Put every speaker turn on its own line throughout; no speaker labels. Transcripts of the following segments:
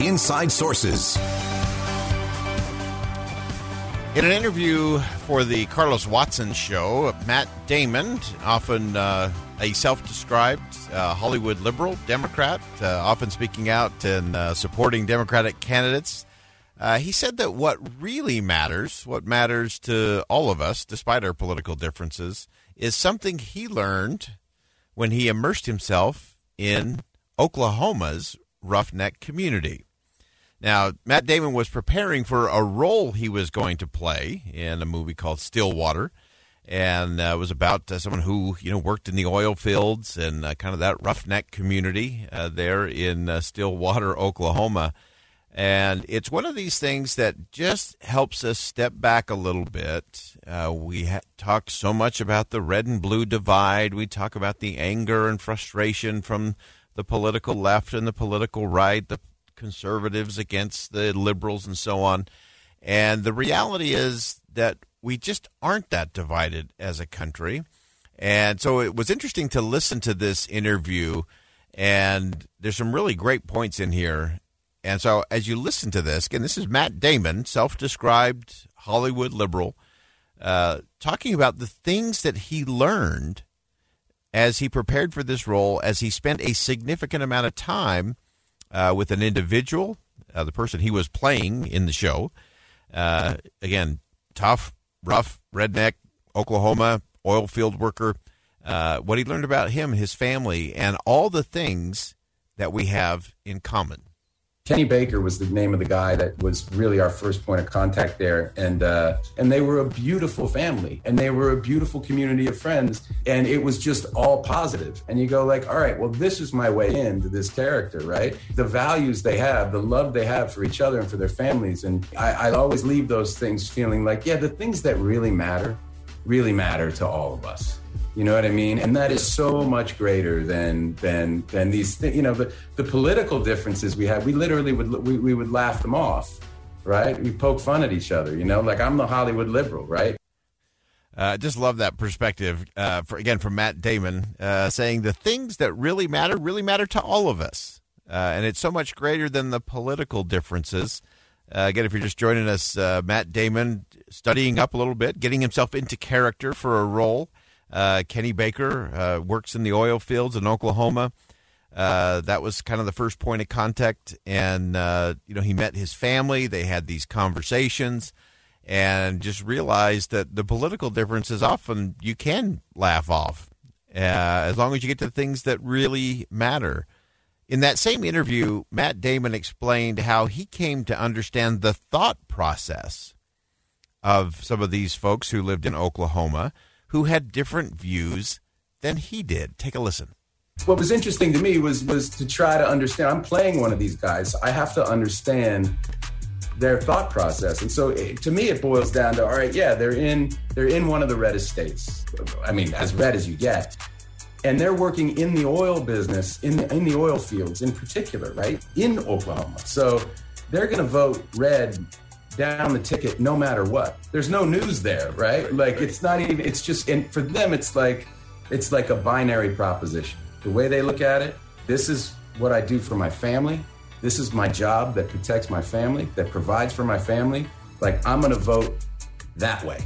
Inside Sources.
In an interview for the Carlos Watson show, Matt Damon, often uh, a self described uh, Hollywood liberal, Democrat, uh, often speaking out and uh, supporting Democratic candidates, uh, he said that what really matters, what matters to all of us, despite our political differences, is something he learned when he immersed himself in Oklahoma's roughneck community. Now, Matt Damon was preparing for a role he was going to play in a movie called Stillwater, and uh, it was about uh, someone who you know worked in the oil fields and uh, kind of that roughneck community uh, there in uh, Stillwater, Oklahoma. And it's one of these things that just helps us step back a little bit. Uh, we ha- talk so much about the red and blue divide. We talk about the anger and frustration from the political left and the political right, the conservatives against the liberals, and so on. And the reality is that we just aren't that divided as a country. And so it was interesting to listen to this interview. And there's some really great points in here and so, as you listen to this, again, this is Matt Damon, self described Hollywood liberal, uh, talking about the things that he learned as he prepared for this role, as he spent a significant amount of time uh, with an individual, uh, the person he was playing in the show. Uh, again, tough, rough, redneck, Oklahoma oil field worker. Uh, what he learned about him, his family, and all the things that we have in common.
Kenny Baker was the name of the guy that was really our first point of contact there, and uh, and they were a beautiful family, and they were a beautiful community of friends, and it was just all positive. And you go like, all right, well, this is my way into this character, right? The values they have, the love they have for each other and for their families, and I, I always leave those things feeling like, yeah, the things that really matter, really matter to all of us. You know what I mean? And that is so much greater than than than these things. You know, the the political differences we have. We literally would we, we would laugh them off, right? We poke fun at each other. You know, like I'm the Hollywood liberal, right?
I uh, just love that perspective. Uh, for, again, from Matt Damon, uh, saying the things that really matter really matter to all of us, uh, and it's so much greater than the political differences. Uh, again, if you're just joining us, uh, Matt Damon studying up a little bit, getting himself into character for a role. Uh, Kenny Baker uh, works in the oil fields in Oklahoma. Uh, that was kind of the first point of contact, and uh, you know he met his family. They had these conversations, and just realized that the political differences often you can laugh off, uh, as long as you get to things that really matter. In that same interview, Matt Damon explained how he came to understand the thought process of some of these folks who lived in Oklahoma who had different views than he did. Take a listen.
What was interesting to me was was to try to understand. I'm playing one of these guys. I have to understand their thought process. And so it, to me, it boils down to all right, yeah, they're in they're in one of the reddest states. I mean, as red as you get. And they're working in the oil business, in the, in the oil fields in particular, right? In Oklahoma. So they're going to vote red down the ticket no matter what. There's no news there, right? Like it's not even it's just and for them it's like it's like a binary proposition. The way they look at it, this is what I do for my family. This is my job that protects my family, that provides for my family. Like I'm going to vote that way.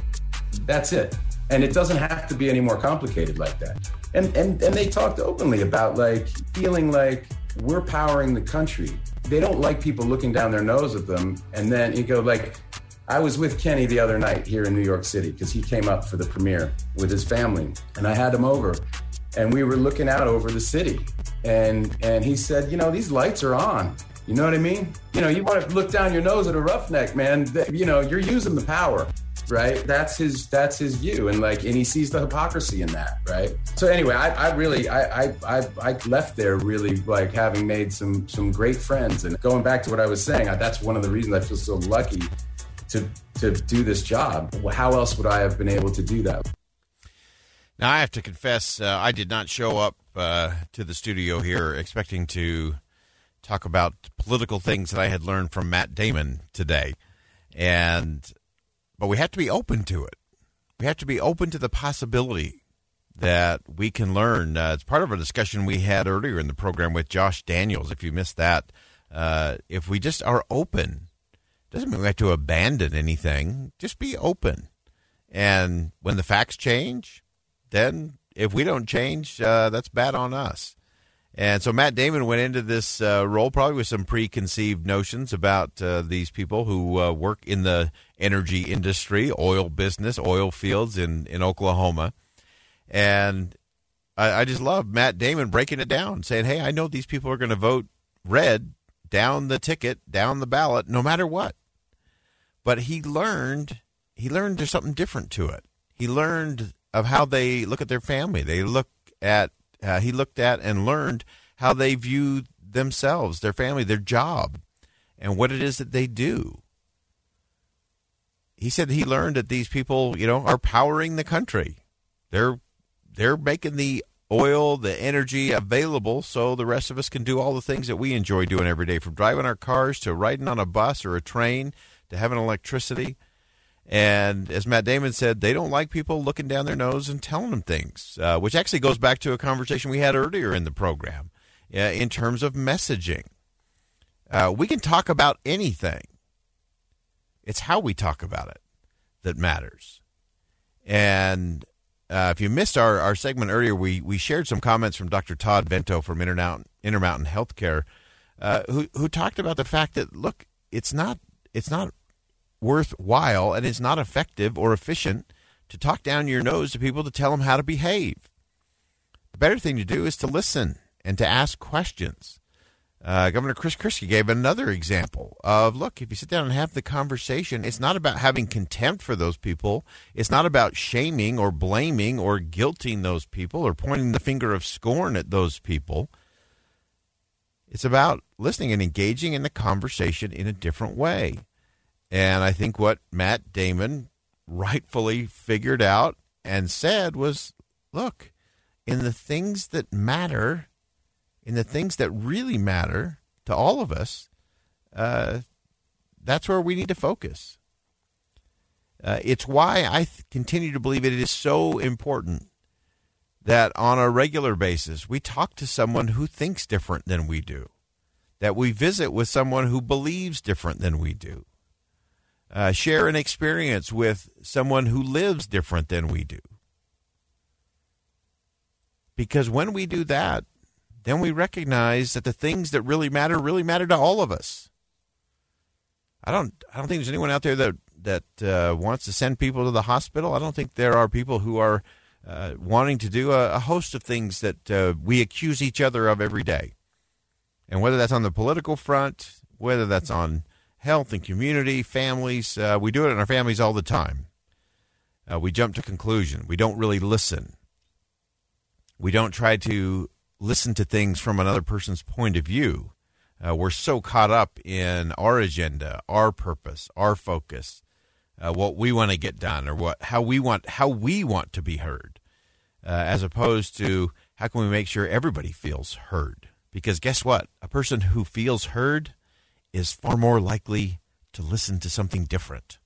That's it. And it doesn't have to be any more complicated like that. And and and they talked openly about like feeling like we're powering the country they don't like people looking down their nose at them. And then you go like, I was with Kenny the other night here in New York City because he came up for the premiere with his family, and I had him over, and we were looking out over the city, and and he said, you know, these lights are on. You know what I mean? You know, you want to look down your nose at a roughneck, man. You know, you're using the power. Right? That's his that's his view, and like, and he sees the hypocrisy in that, right? So anyway, I, I really I, I I I left there really like having made some some great friends, and going back to what I was saying, I, that's one of the reasons I feel so lucky to to do this job. How else would I have been able to do that?
Now I have to confess, uh, I did not show up uh, to the studio here expecting to talk about political things that I had learned from Matt Damon today, and but we have to be open to it. We have to be open to the possibility that we can learn. Uh, it's part of a discussion we had earlier in the program with Josh Daniels. If you missed that, uh, if we just are open, doesn't mean we have to abandon anything. Just be open, and when the facts change, then if we don't change, uh, that's bad on us. And so Matt Damon went into this uh, role probably with some preconceived notions about uh, these people who uh, work in the energy industry, oil business, oil fields in, in Oklahoma. And I, I just love Matt Damon breaking it down, saying, hey, I know these people are going to vote red down the ticket, down the ballot, no matter what. But he learned, he learned there's something different to it. He learned of how they look at their family. They look at uh, he looked at and learned how they view themselves, their family, their job, and what it is that they do. He said he learned that these people, you know, are powering the country. They're they're making the oil, the energy available so the rest of us can do all the things that we enjoy doing every day from driving our cars to riding on a bus or a train to having electricity. And as Matt Damon said, they don't like people looking down their nose and telling them things, uh, which actually goes back to a conversation we had earlier in the program uh, in terms of messaging. Uh, we can talk about anything, it's how we talk about it that matters. And uh, if you missed our, our segment earlier, we, we shared some comments from Dr. Todd Vento from Intermountain, Intermountain Healthcare, uh, who, who talked about the fact that, look, it's not, it's not worthwhile and it's not effective or efficient to talk down your nose to people to tell them how to behave. The better thing to do is to listen and to ask questions. Uh, Governor Chris Christie gave another example of look, if you sit down and have the conversation, it's not about having contempt for those people. It's not about shaming or blaming or guilting those people or pointing the finger of scorn at those people. It's about listening and engaging in the conversation in a different way. And I think what Matt Damon rightfully figured out and said was look, in the things that matter, in the things that really matter to all of us, uh, that's where we need to focus. Uh, it's why I th- continue to believe it is so important that on a regular basis we talk to someone who thinks different than we do, that we visit with someone who believes different than we do, uh, share an experience with someone who lives different than we do. Because when we do that, then we recognize that the things that really matter really matter to all of us. I don't. I don't think there's anyone out there that that uh, wants to send people to the hospital. I don't think there are people who are uh, wanting to do a, a, host of things that uh, we accuse each other of every day. And whether that's on the political front, whether that's on health and community, families. Uh, we do it in our families all the time. Uh, we jump to conclusion. We don't really listen. We don't try to listen to things from another person's point of view. Uh, we're so caught up in our agenda, our purpose, our focus, uh, what we want to get done, or what how we want how we want to be heard, uh, as opposed to how can we make sure everybody feels heard. Because guess what? A person who feels heard is far more likely to listen to something different.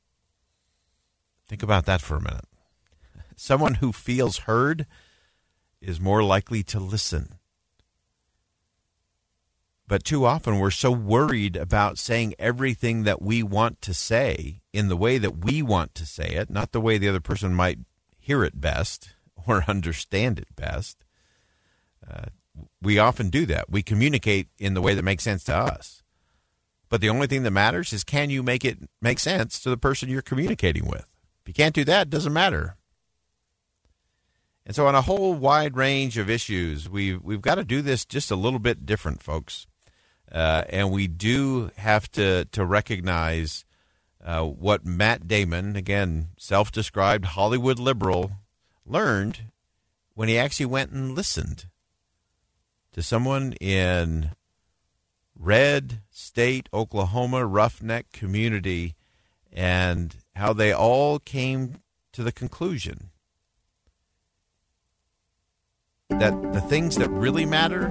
Think about that for a minute. Someone who feels heard is more likely to listen. But too often we're so worried about saying everything that we want to say in the way that we want to say it, not the way the other person might hear it best or understand it best. Uh, we often do that. We communicate in the way that makes sense to us. But the only thing that matters is can you make it make sense to the person you're communicating with? If you can't do that, it doesn't matter. And so on a whole wide range of issues, we've we've got to do this just a little bit different, folks. Uh, and we do have to to recognize uh, what Matt Damon, again, self described Hollywood liberal, learned when he actually went and listened to someone in red state Oklahoma roughneck community and how they all came to the conclusion that the things that really matter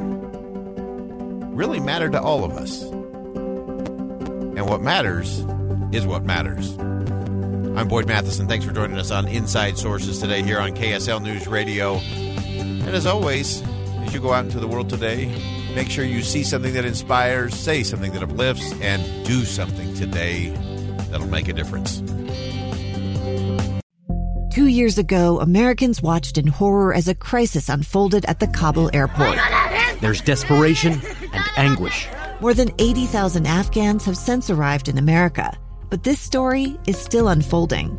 really matter to all of us. And what matters is what matters. I'm Boyd Matheson. Thanks for joining us on Inside Sources today here on KSL News Radio. And as always, as you go out into the world today, make sure you see something that inspires, say something that uplifts, and do something today that'll make a difference.
Two years ago, Americans watched in horror as a crisis unfolded at the Kabul airport.
There's desperation and anguish.
More than 80,000 Afghans have since arrived in America, but this story is still unfolding.